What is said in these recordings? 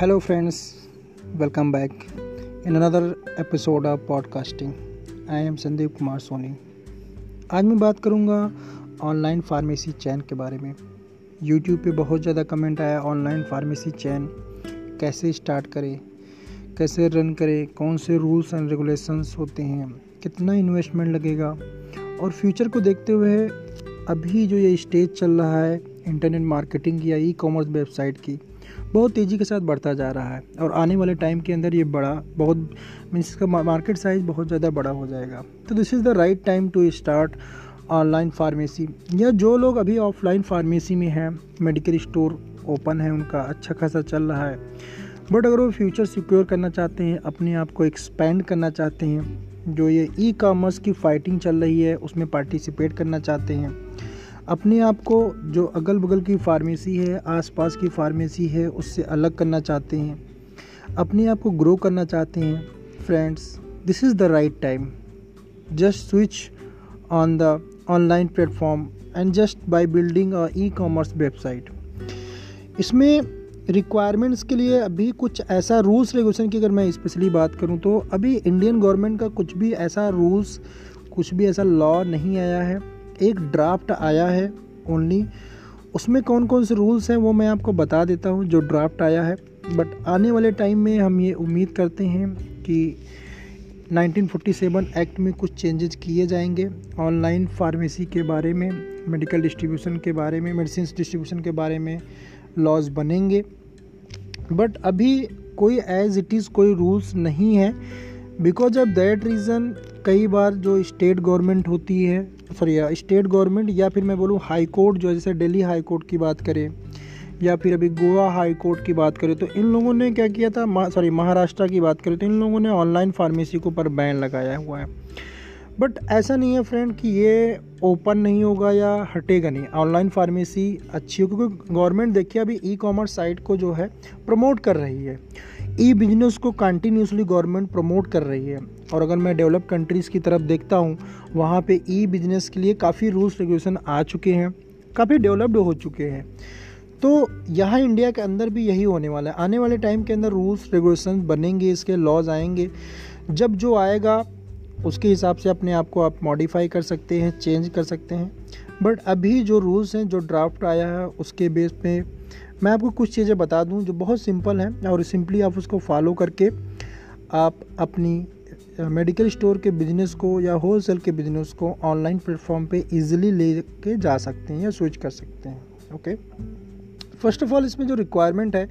Hello, friends, welcome back in another episode of podcasting. I am Sandeep Kumar Soni आज मैं बात करूँगा ऑनलाइन फार्मेसी चैन के बारे में। यूट्यूब पे बहुत ज़्यादा कमेंट आया ऑनलाइन फार्मेसी चैन कैसे स्टार्ट करें कैसे रन करें कौन से रूल्स एंड रेगुलेशंस होते हैं कितना इन्वेस्टमेंट लगेगा और फ्यूचर को देखते हुए अभी जो ये स्टेज चल रहा है इंटरनेट मार्केटिंग या ई कॉमर्स वेबसाइट की बहुत तेज़ी के साथ बढ़ता जा रहा है और आने वाले टाइम के अंदर ये बड़ा बहुत मीन्स इसका मार्केट साइज़ बहुत ज़्यादा बड़ा हो जाएगा। तो this is the right time to start online pharmacy या जो लोग अभी ऑफलाइन फार्मेसी में हैं मेडिकल स्टोर ओपन है, उनका अच्छा खासा चल रहा है। बट अगर वो फ्यूचर सिक्योर करना चाहते हैं, अपने आप को एक्सपेंड करना चाहते हैं, जो ये ई कॉमर्स की फाइटिंग चल रही है, उसमें पार्टिसिपेट करना चाहते हैं अपने आप को जो अगल बगल की फार्मेसी है, आसपास की फार्मेसी है, उससे अलग करना चाहते हैं। अपने आप को ग्रो करना चाहते हैं। Friends this is the right time just switch on the online platform and just by building a e commerce website इसमें रिक्वायरमेंट्स के लिए अभी कुछ ऐसा रूल्स रेगुलेशन की अगर मैं स्पेशली बात करूँ तो अभी इंडियन गवर्नमेंट का कुछ भी ऐसा रूल्स कुछ भी ऐसा लॉ नहीं आया है। एक ड्राफ्ट आया है ओनली उसमें कौन कौन से रूल्स हैं वो मैं आपको बता देता हूँ जो ड्राफ्ट आया है। बट आने वाले टाइम में हम ये उम्मीद करते हैं कि 1947 एक्ट में कुछ चेंजेस किए जाएँगे ऑनलाइन फार्मेसी के बारे में मेडिकल डिस्ट्रीब्यूशन के बारे में मेडिसिन डिस्ट्रीब्यूशन के बारे में लॉज बनेंगे। बट अभी कोई एज इट इज़ कोई रूल्स नहीं है। बिकॉज़ ऑफ़ दैट रीज़न कई बार जो स्टेट गवर्नमेंट होती है सॉरी स्टेट गवर्नमेंट या फिर मैं बोलूँ हाई कोर्ट जो जैसे दिल्ली हाई कोर्ट की बात करें, या फिर अभी गोवा हाई कोर्ट की बात करें तो इन लोगों ने क्या किया था? सॉरी महाराष्ट्र की बात करें तो इन लोगों ने ऑनलाइन फार्मेसी के ऊपर बैन लगाया हुआ है। बट ऐसा नहीं है फ्रेंड कि ये ओपन नहीं होगा या हटेगा नहीं। ऑनलाइन फार्मेसी अच्छी हो क्योंकि गवर्नमेंट देखिए अभी ई कॉमर्स साइट को जो है प्रमोट कर रही है। ई बिज़नेस को कंटिन्यूसली गवर्नमेंट प्रमोट कर रही है। और अगर मैं डेवलप कंट्रीज़ की तरफ़ देखता हूँ, वहाँ पे ई बिज़नेस के लिए काफ़ी रूल्स रेगुलेशन आ चुके हैं, काफ़ी डेवलप्ड हो चुके हैं। तो यहाँ इंडिया के अंदर भी यही होने वाला है। आने वाले टाइम के अंदर रूल्स रेगुलेशन बनेंगे, इसके लॉज आएँगे। जब जो आएगा, उसके हिसाब से अपने आप को आप मॉडिफाई कर सकते हैं चेंज कर सकते हैं। बट अभी जो रूल्स हैं, जो ड्राफ्ट आया है, उसके बेस पे मैं आपको कुछ चीज़ें बता दूँ जो बहुत सिंपल हैं और सिंपली आप उसको फॉलो करके आप अपनी मेडिकल स्टोर के बिज़नेस को या होलसेल के बिज़नेस को ऑनलाइन प्लेटफॉर्म पे इजीली ले के जा सकते हैं या स्विच कर सकते हैं, ओके? फ़र्स्ट ऑफ़ ऑल इसमें जो रिक्वायरमेंट है,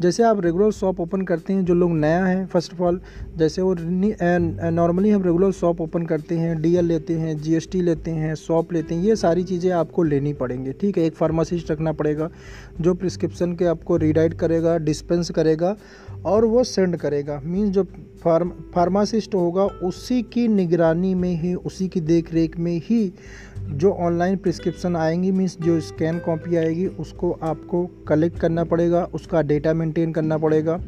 जैसे आप रेगुलर शॉप ओपन करते हैं, जो लोग नया है फ़र्स्ट ऑफ़ ऑल जैसे वो नॉर्मली हम रेगुलर शॉप ओपन करते हैं डीएल लेते हैं जीएसटी लेते हैं शॉप लेते हैं, ये सारी चीज़ें आपको लेनी पड़ेंगी, ठीक है? एक फार्मासिस्ट रखना पड़ेगा, जो प्रिस्क्रिप्शन के आपको रीडाइट करेगा डिस्पेंस करेगा और वो सेंड करेगा। मीन्स जो फार्म फार्मासिस्ट होगा, उसी की निगरानी में ही, उसी की देख रेख में ही जो ऑनलाइन प्रिस्क्रिप्शन आएँगी मीन्स जो स्कैन कॉपी आएगी, उसको आपको कलेक्ट करना पड़ेगा, उसका डेटा मेंटेन करना पड़ेगा,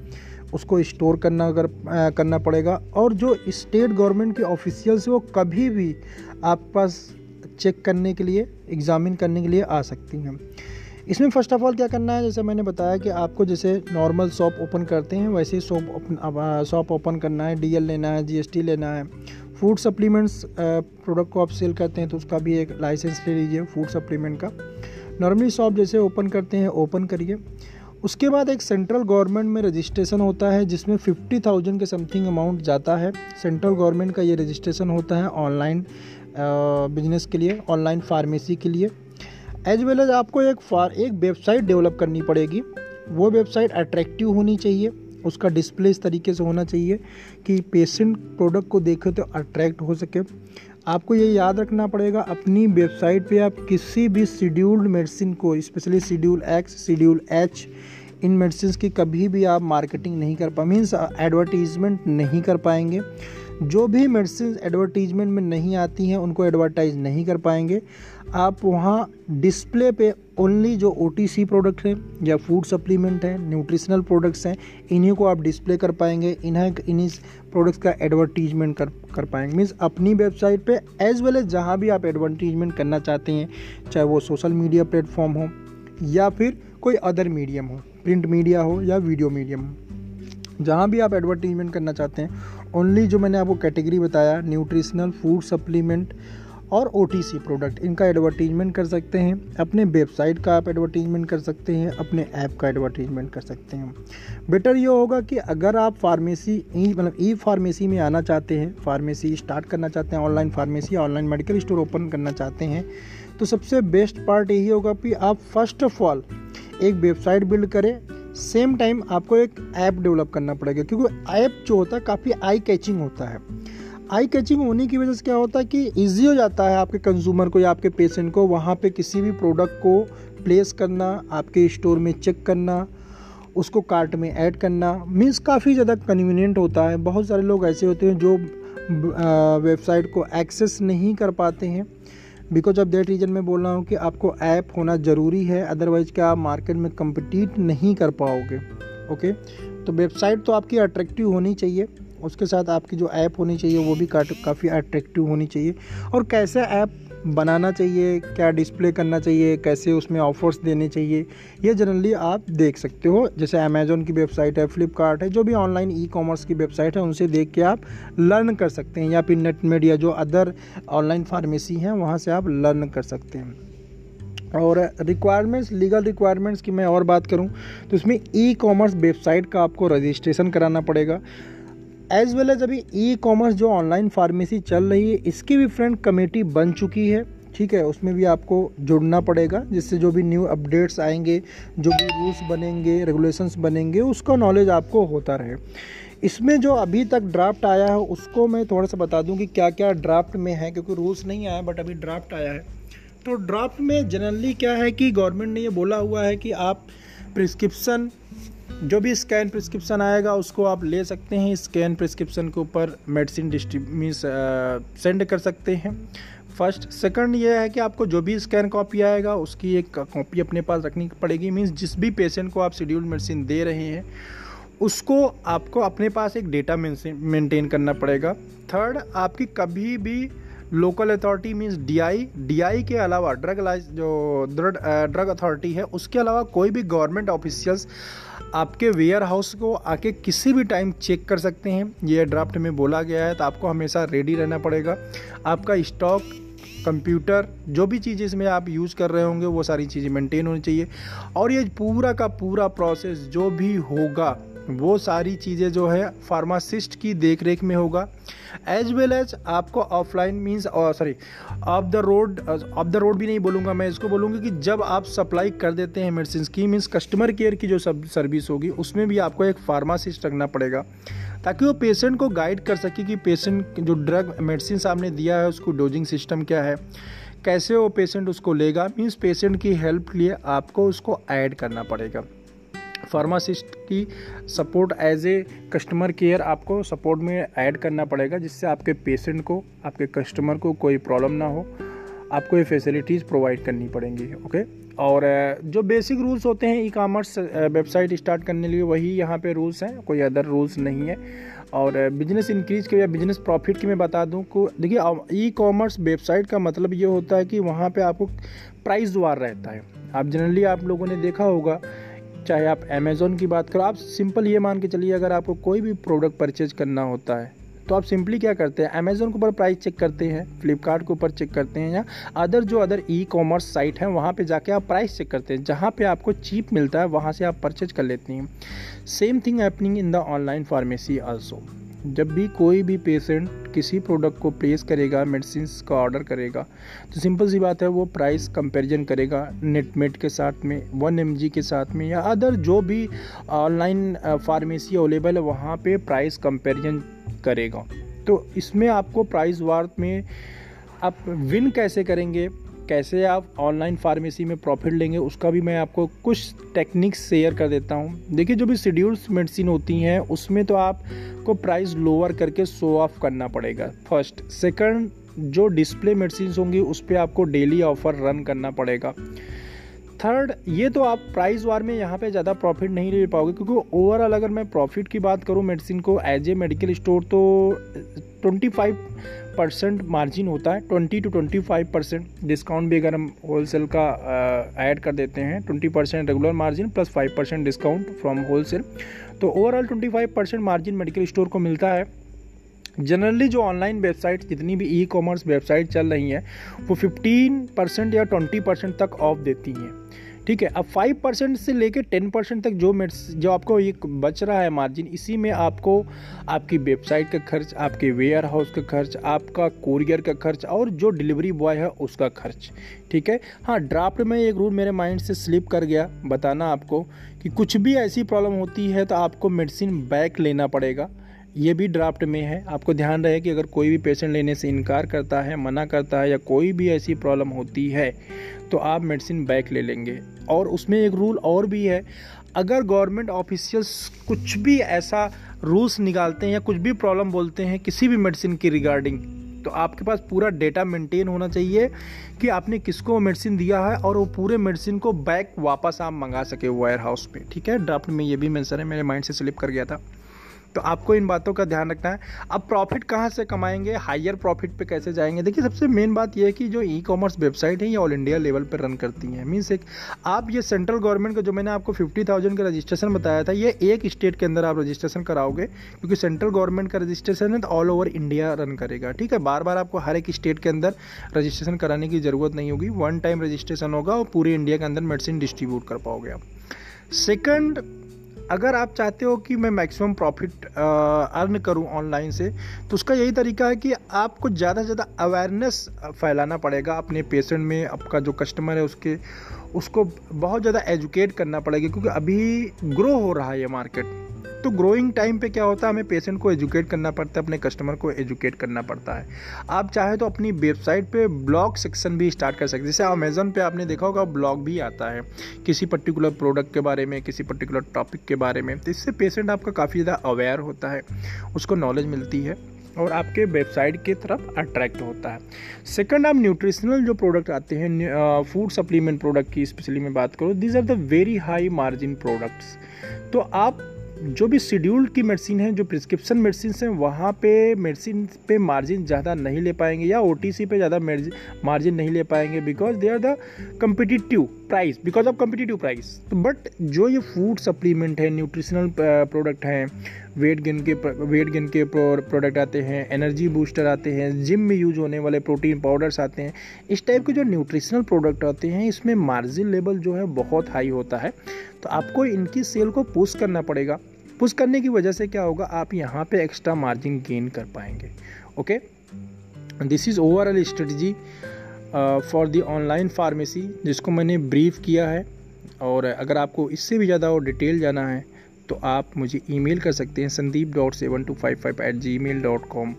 उसको स्टोर करना अगर करना पड़ेगा। और जो स्टेट गवर्नमेंट के ऑफिशियल्स वो कभी भी आप पास चेक करने के लिए एग्ज़ामिन करने के लिए आ सकती हैं। इसमें फ़र्स्ट ऑफ़ ऑल क्या करना है? जैसे मैंने बताया कि आपको जैसे नॉर्मल शॉप ओपन करते हैं, वैसे ही शॉप ओपन शॉप ओपन करना है डीएल लेना है जीएसटी लेना है। फ़ूड सप्लीमेंट्स प्रोडक्ट को आप सेल करते हैं तो उसका भी एक लाइसेंस ले लीजिए फ़ूड सप्लीमेंट का। नॉर्मली शॉप जैसे ओपन करते हैं ओपन करिए। उसके बाद एक सेंट्रल गवर्नमेंट में रजिस्ट्रेशन होता है, जिसमें फिफ्टी थाउज़ेंड के समथिंग अमाउंट जाता है। सेंट्रल गवर्नमेंट का ये रजिस्ट्रेशन होता है ऑनलाइन बिज़नेस के लिए ऑनलाइन फार्मेसी के लिए। एज वेल एज आपको एक फार एक वेबसाइट डेवलप करनी पड़ेगी। वो वेबसाइट अट्रैक्टिव होनी चाहिए। उसका डिस्प्ले इस तरीके से होना चाहिए कि पेशेंट प्रोडक्ट को देखे तो अट्रैक्ट हो सके। आपको ये याद रखना पड़ेगा, अपनी वेबसाइट पे आप किसी भी शेड्यूल्ड मेडिसिन को specially schedule X schedule H इन मेडिसिन की कभी भी आप मार्केटिंग नहीं कर पा मीन्स एडवर्टीज़मेंट नहीं कर पाएँगे। जो भी मेडिसिन एडवर्टीजमेंट में नहीं आती हैं, उनको एडवर्टाइज नहीं कर पाएँगे। आप वहाँ डिस्प्ले पे ओनली जो ओटीसी प्रोडक्ट हैं या फ़ूड सप्लीमेंट हैं न्यूट्रिशनल प्रोडक्ट्स हैं, इन्हीं को आप डिस्प्ले कर पाएँगे। इन्हें इन्हीं प्रोडक्ट्स का एडवर्टीजमेंट कर कर पाएँगे। मीन्स अपनी वेबसाइट पे एज वेल एज जहाँ भी आप एडवर्टीजमेंट करना चाहते हैं, चाहे वो सोशल मीडिया प्लेटफॉर्म हो या फिर कोई अदर मीडियम हो प्रिंट मीडिया हो या वीडियो मीडियम हो। जहाँ भी आप एडवर्टीजमेंट करना चाहते हैं ओनली जो मैंने आपको कैटेगरी बताया न्यूट्रिशनल फ़ूड सप्लीमेंट और ओटीसी प्रोडक्ट इनका एडवर्टीजमेंट कर सकते हैं। अपने वेबसाइट का आप एडवर्टीजमेंट कर सकते हैं, अपने ऐप का एडवर्टीजमेंट कर सकते हैं। बेटर ये होगा कि अगर आप फार्मेसी ई मतलब ई फार्मेसी में आना चाहते हैं फार्मेसी स्टार्ट करना चाहते हैं online pharmacy online medical store open करना चाहते हैं तो सबसे बेस्ट पार्ट यही होगा कि आप फ़र्स्ट ऑफ़ ऑल एक वेबसाइट बिल्ड करें सेम टाइम आपको एक ऐप डेवलप करना पड़ेगा, क्योंकि ऐप जो होता है काफ़ी आई कैचिंग होता है। आई कैचिंग होने की वजह से क्या होता है कि ईजी हो जाता है आपके कंज्यूमर को या आपके पेशेंट को वहाँ पे किसी भी प्रोडक्ट को प्लेस करना, आपके स्टोर में चेक करना, उसको कार्ट में ऐड करना। मीन्स काफ़ी ज़्यादा कन्वीनियंट होता है। बहुत सारे लोग ऐसे होते हैं जो वेबसाइट को एक्सेस नहीं कर पाते हैं। बिकॉज़ ऑफ़ दैट रीज़न मैं बोल रहा हूँ कि आपको ऐप होना ज़रूरी है। अदरवाइज़ क्या आप मार्केट में कम्पटीट नहीं कर पाओगे। ओके तो वेबसाइट तो आपकी अट्रैक्टिव होनी चाहिए। उसके साथ आपकी जो ऐप होनी चाहिए, वो भी काफ़ी अट्रैक्टिव होनी चाहिए। और कैसे ऐप बनाना चाहिए, क्या डिस्प्ले करना चाहिए, कैसे उसमें ऑफर्स देने चाहिए, ये जनरली आप देख सकते हो। जैसे अमेज़ोन की वेबसाइट है फ्लिपकार्ट है, जो भी ऑनलाइन ई कॉमर्स की वेबसाइट है, उनसे देख के आप लर्न कर सकते हैं। या फिर नेट मीडिया जो अदर ऑनलाइन फार्मेसी हैं, वहाँ से आप लर्न कर सकते हैं। और रिक्वायरमेंट्स लीगल रिक्वायरमेंट्स की मैं और बात करूँ तो इसमें ई कॉमर्स वेबसाइट का आपको रजिस्ट्रेशन कराना पड़ेगा। एज वेल एज अभी ई कॉमर्स जो ऑनलाइन फार्मेसी चल रही है, इसकी भी फ्रेंड कमेटी बन चुकी है। ठीक है, उसमें भी आपको जुड़ना पड़ेगा, जिससे जो भी न्यू अपडेट्स आएँगे, जो भी रूल्स बनेंगे रेगुलेशंस बनेंगे, उसका नॉलेज आपको होता रहे। इसमें जो अभी तक ड्राफ्ट आया है, उसको मैं थोड़ा सा बता दूँ कि क्या क्या ड्राफ्ट में है, क्योंकि रूल्स नहीं आया बट अभी ड्राफ्ट आया है। तो ड्राफ्ट में जनरली क्या है कि गवर्नमेंट ने ये बोला हुआ है कि आप प्रिस्क्रिप्शन जो भी स्कैन प्रिस्क्रिप्शन आएगा, उसको आप ले सकते हैं। स्कैन प्रिस्क्रिप्शन के ऊपर मेडिसिन डिस्ट्रीब मीन्स सेंड कर सकते हैं। फ़र्स्ट सेकंड ये है कि आपको जो भी स्कैन कॉपी आएगा, उसकी एक कॉपी अपने पास रखनी पड़ेगी। मीन्स जिस भी पेशेंट को आप शेड्यूल मेडिसिन दे रहे हैं, उसको आपको अपने पास एक डेटा मेंटेन करना पड़ेगा। थर्ड आपकी कभी भी local authority means DI DI के अलावा ड्रग लाइस जो ड्रग अथॉरिटी है, उसके अलावा कोई भी गवर्नमेंट ऑफिशियल्स आपके वेयर हाउस को आके किसी भी टाइम चेक कर सकते हैं। ये ड्राफ्ट में बोला गया है तो आपको हमेशा रेडी रहना पड़ेगा। आपका स्टॉक कंप्यूटर जो भी चीज़ें इसमें आप यूज़ कर रहे होंगे, वो सारी चीज़ें मेंटेन होनी चाहिए। और ये पूरा का पूरा प्रोसेस जो भी होगा वो सारी चीज़ें जो है फार्मासिस्ट की देख रेख में होगा। एज वेल एज आपको offline means sorry off the road off the road भी नहीं बोलूँगा मैं, इसको बोलूँगी कि जब आप सप्लाई कर देते हैं मेडिसिन की मीन्स कस्टमर केयर की जो सब सर्विस होगी, उसमें भी आपको एक फार्मासिस्ट रखना पड़ेगा। ताकि वो पेशेंट को गाइड कर सके कि पेशेंट जो ड्रग मेडिसिन आपने दिया है, उसको डोजिंग सिस्टम क्या है, कैसे वो पेशेंट उसको लेगा मीन्स पेशेंट की हेल्प के लिए आपको उसको ऐड करना पड़ेगा। फार्मासिस्ट की support as a customer care आपको सपोर्ट में ऐड करना पड़ेगा, जिससे आपके पेशेंट को, आपके कस्टमर को कोई प्रॉब्लम ना हो। आपको ये फैसिलिटीज़ प्रोवाइड करनी पड़ेंगी ओके और जो बेसिक रूल्स होते हैं ई कामर्स वेबसाइट स्टार्ट करने के लिए, वही यहाँ पे रूल्स हैं, कोई अदर रूल्स नहीं है। और बिज़नेस इंक्रीज के या बिज़नेस प्रॉफिट की मैं बता दूँ, को, देखिए ई कॉमर्स वेबसाइट का मतलब ये होता है कि वहाँ पे आपको प्राइस द्वार रहता है। आप जनरली आप लोगों ने देखा होगा चाहे आप अमेज़ोन की बात करो, आप सिंपल ये मान के चलिए, अगर आपको कोई भी प्रोडक्ट परचेज करना होता है तो आप सिंपली क्या करते हैं? अमेज़ोन के ऊपर प्राइस चेक करते हैं फ्लिपकार्ट के ऊपर चेक करते हैं, या अदर जो अदर ई कॉमर्स साइट है, वहाँ पे जाके आप प्राइस चेक करते हैं। जहाँ पे आपको चीप मिलता है, वहाँ से आप परचेज कर लेते हैं। Same thing happening in the online pharmacy also जब भी कोई भी पेशेंट किसी प्रोडक्ट को प्लेस करेगा मेडिसिन का ऑर्डर करेगा तो सिंपल सी बात है, वो प्राइस कंपैरिजन करेगा नेटमेट के साथ में वन एमजी के साथ में या अदर जो भी ऑनलाइन फार्मेसी अवेलेबल है, वहाँ पे प्राइस कंपैरिजन करेगा। तो इसमें आपको प्राइस वार में आप विन कैसे करेंगे? कैसे आप ऑनलाइन फार्मेसी में प्रॉफिट लेंगे, उसका भी मैं आपको कुछ टेक्निक्स शेयर कर देता हूँ। देखिए, जो भी शेड्यूल्स मेडिसिन होती हैं, उसमें तो आपको प्राइस लोअर करके शो ऑफ़ करना पड़ेगा। फ़र्स्ट सेकंड जो डिस्प्ले मेडिसिन होंगी, उस पर आपको डेली ऑफ़र रन करना पड़ेगा। थर्ड ये तो आप प्राइस वार में यहाँ पे ज़्यादा प्रॉफिट नहीं ले पाओगे, क्योंकि ओवरऑल अगर मैं प्रॉफिट की बात करूँ मेडिसिन को एज ए मेडिकल स्टोर तो 25 परसेंट मार्जिन होता है twenty two twenty five percent discount भी अगर हम होलसेल का ऐड कर देते हैं twenty percent regular margin plus five percent discount from wholesale तो overall twenty five percent margin medical store को मिलता है। जनरली जो ऑनलाइन वेबसाइट जितनी भी ई कॉमर्स वेबसाइट चल रही हैं, वो 15 परसेंट या 20 परसेंट तक ऑफ़ देती हैं। ठीक है, अब फाइव परसेंट से लेकर टेन परसेंट तक जो जो आपको ये बच रहा है मार्जिन इसी में आपको आपकी वेबसाइट का खर्च, आपके वेयर हाउस का खर्च, आपका कोरियर का खर्च और जो डिलीवरी बॉय है उसका खर्च, ठीक है? हाँ ड्राफ्ट में एक रूल मेरे माइंड से स्लिप कर गया, बताना आपको कि कुछ भी ऐसी प्रॉब्लम होती है तो आपको मेडिसिन बैक लेना पड़ेगा। ये भी ड्राफ्ट में है, आपको ध्यान रहे कि अगर कोई भी पेशेंट लेने से इनकार करता है, मना करता है या कोई भी ऐसी प्रॉब्लम होती है तो आप मेडिसिन बैक ले लेंगे। और उसमें एक रूल और भी है। अगर गवर्नमेंट ऑफिशियल्स कुछ भी ऐसा रूल्स निकालते हैं या कुछ भी प्रॉब्लम बोलते हैं किसी भी मेडिसिन की रिगार्डिंग तो आपके पास पूरा डेटा मेंटेन होना चाहिए कि आपने किसको मेडिसिन दिया है और वो पूरे मेडिसिन को बैक वापस आप मंगा सके वायर हाउस पे। ठीक है? ड्राफ्ट में ये भी मैंसर है, मेरे माइंड से स्लिप कर गया था। तो आपको इन बातों का ध्यान रखना है। अब प्रॉफिट कहाँ से कमाएँगे? हायर प्रॉफिट पे कैसे जाएँगे? देखिए, सबसे मेन बात यह है कि जो ई कॉमर्स वेबसाइट है, ये ऑल इंडिया लेवल पर रन करती हैं। मीन्स एक, आप ये सेंट्रल गवर्नमेंट का, जो मैंने आपको फिफ्टी थाउज़ेंड का रजिस्ट्रेशन बताया था, ये एक स्टेट के अंदर आप रजिस्ट्रेशन कराओगे, क्योंकि सेंट्रल गवर्नमेंट का रजिस्ट्रेशन है तो ऑल ओवर इंडिया रन करेगा। ठीक है? बार बार आपको हर एक स्टेट के अंदर रजिस्ट्रेशन कराने की ज़रूरत नहीं होगी। वन टाइम रजिस्ट्रेशन होगा और पूरे इंडिया के अंदर मेडिसिन डिस्ट्रीब्यूट कर पाओगे आप। सेकंड अगर आप चाहते हो कि मैं मैक्सिमम प्रॉफिट अर्न करूँ ऑनलाइन से तो उसका यही तरीका है कि आपको ज़्यादा से ज़्यादा अवेयरनेस फैलाना पड़ेगा अपने पेशेंट में, आपका जो कस्टमर है उसके, उसको बहुत ज़्यादा एजुकेट करना पड़ेगा, क्योंकि अभी ग्रो हो रहा है ये मार्केट तो ग्रोइंग टाइम पे क्या होता है? हमें पेशेंट को एजुकेट करना पड़ता है, अपने कस्टमर को एजुकेट करना पड़ता है। आप चाहे तो अपनी वेबसाइट पे ब्लॉग सेक्शन भी स्टार्ट कर सकते जैसे अमेजोन पे आपने देखा होगा ब्लॉग भी आता है। किसी पर्टिकुलर प्रोडक्ट के बारे में, किसी पर्टिकुलर टॉपिक के बारे में। तो इससे पेशेंट आपका काफ़ी ज़्यादा अवेयर होता है, उसको नॉलेज मिलती है और आपके वेबसाइट की तरफ़ अट्रैक्ट होता है। सेकंड आप न्यूट्रिशनल जो प्रोडक्ट आते हैं फ़ूड सप्लीमेंट प्रोडक्ट की स्पेशली मैं बात करूँ these are the very high margin products तो आप जो भी शेड्यूल्ड की मेडिसिन है, जो प्रिस्क्रिप्शन मेडिसिन हैं, वहाँ पे मेडिसिन पे मार्जिन ज़्यादा नहीं ले पाएँगे या ओटीसी पे ज़्यादा मार्जिन नहीं ले पाएँगे because they are the competitive price because of competitive price but जो ये फ़ूड सप्लीमेंट है न्यूट्रिशनल प्रोडक्ट हैं वेट गेन के वेट गेन के प्रोडक्ट आते हैं एनर्जी बूस्टर आते हैं जिम में यूज़ होने वाले प्रोटीन पाउडर्स आते हैं, इस टाइप के जो न्यूट्रिशनल प्रोडक्ट आते हैं, इसमें मार्जिन लेवल जो है बहुत हाई होता है। तो आपको इनकी सेल को पुश करना पड़ेगा। पुश करने की वजह से क्या होगा, आप यहाँ पे एक्स्ट्रा मार्जिन गेन कर पाएँगे। Okay this is overall strategy for the online pharmacy जिसको मैंने ब्रीफ़ किया है, और अगर आपको इससे भी ज़्यादा और डिटेल जाना है तो आप मुझे ईमेल कर सकते हैं Sandeep dot seven two five five at Gmail dot com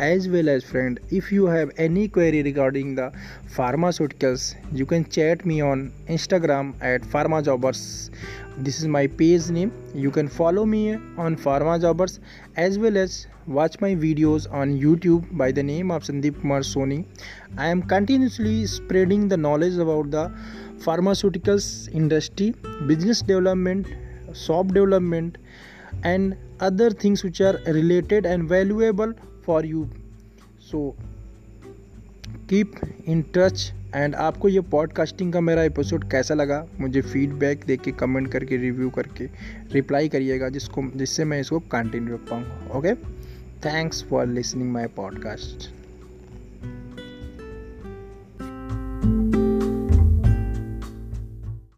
as well as friend if you have any query regarding the pharmaceuticals you can chat me on Instagram at Pharma Jobbers this is my page name you can follow me on Pharma Jobbers as well as watch my videos on youtube by the name of sandeep kumar soni i am continuously spreading the knowledge about the pharmaceuticals industry business development shop development and other things which are related and valuable for you so keep in touch and आपको ये podcasting का मेरा episode कैसा लगा मुझे feedback दे के comment करके review करके रिप्लाई करिएगा जिसको जिससे मैं इसको कंटिन्यू रख पाऊँगा okay Thanks for listening my podcast.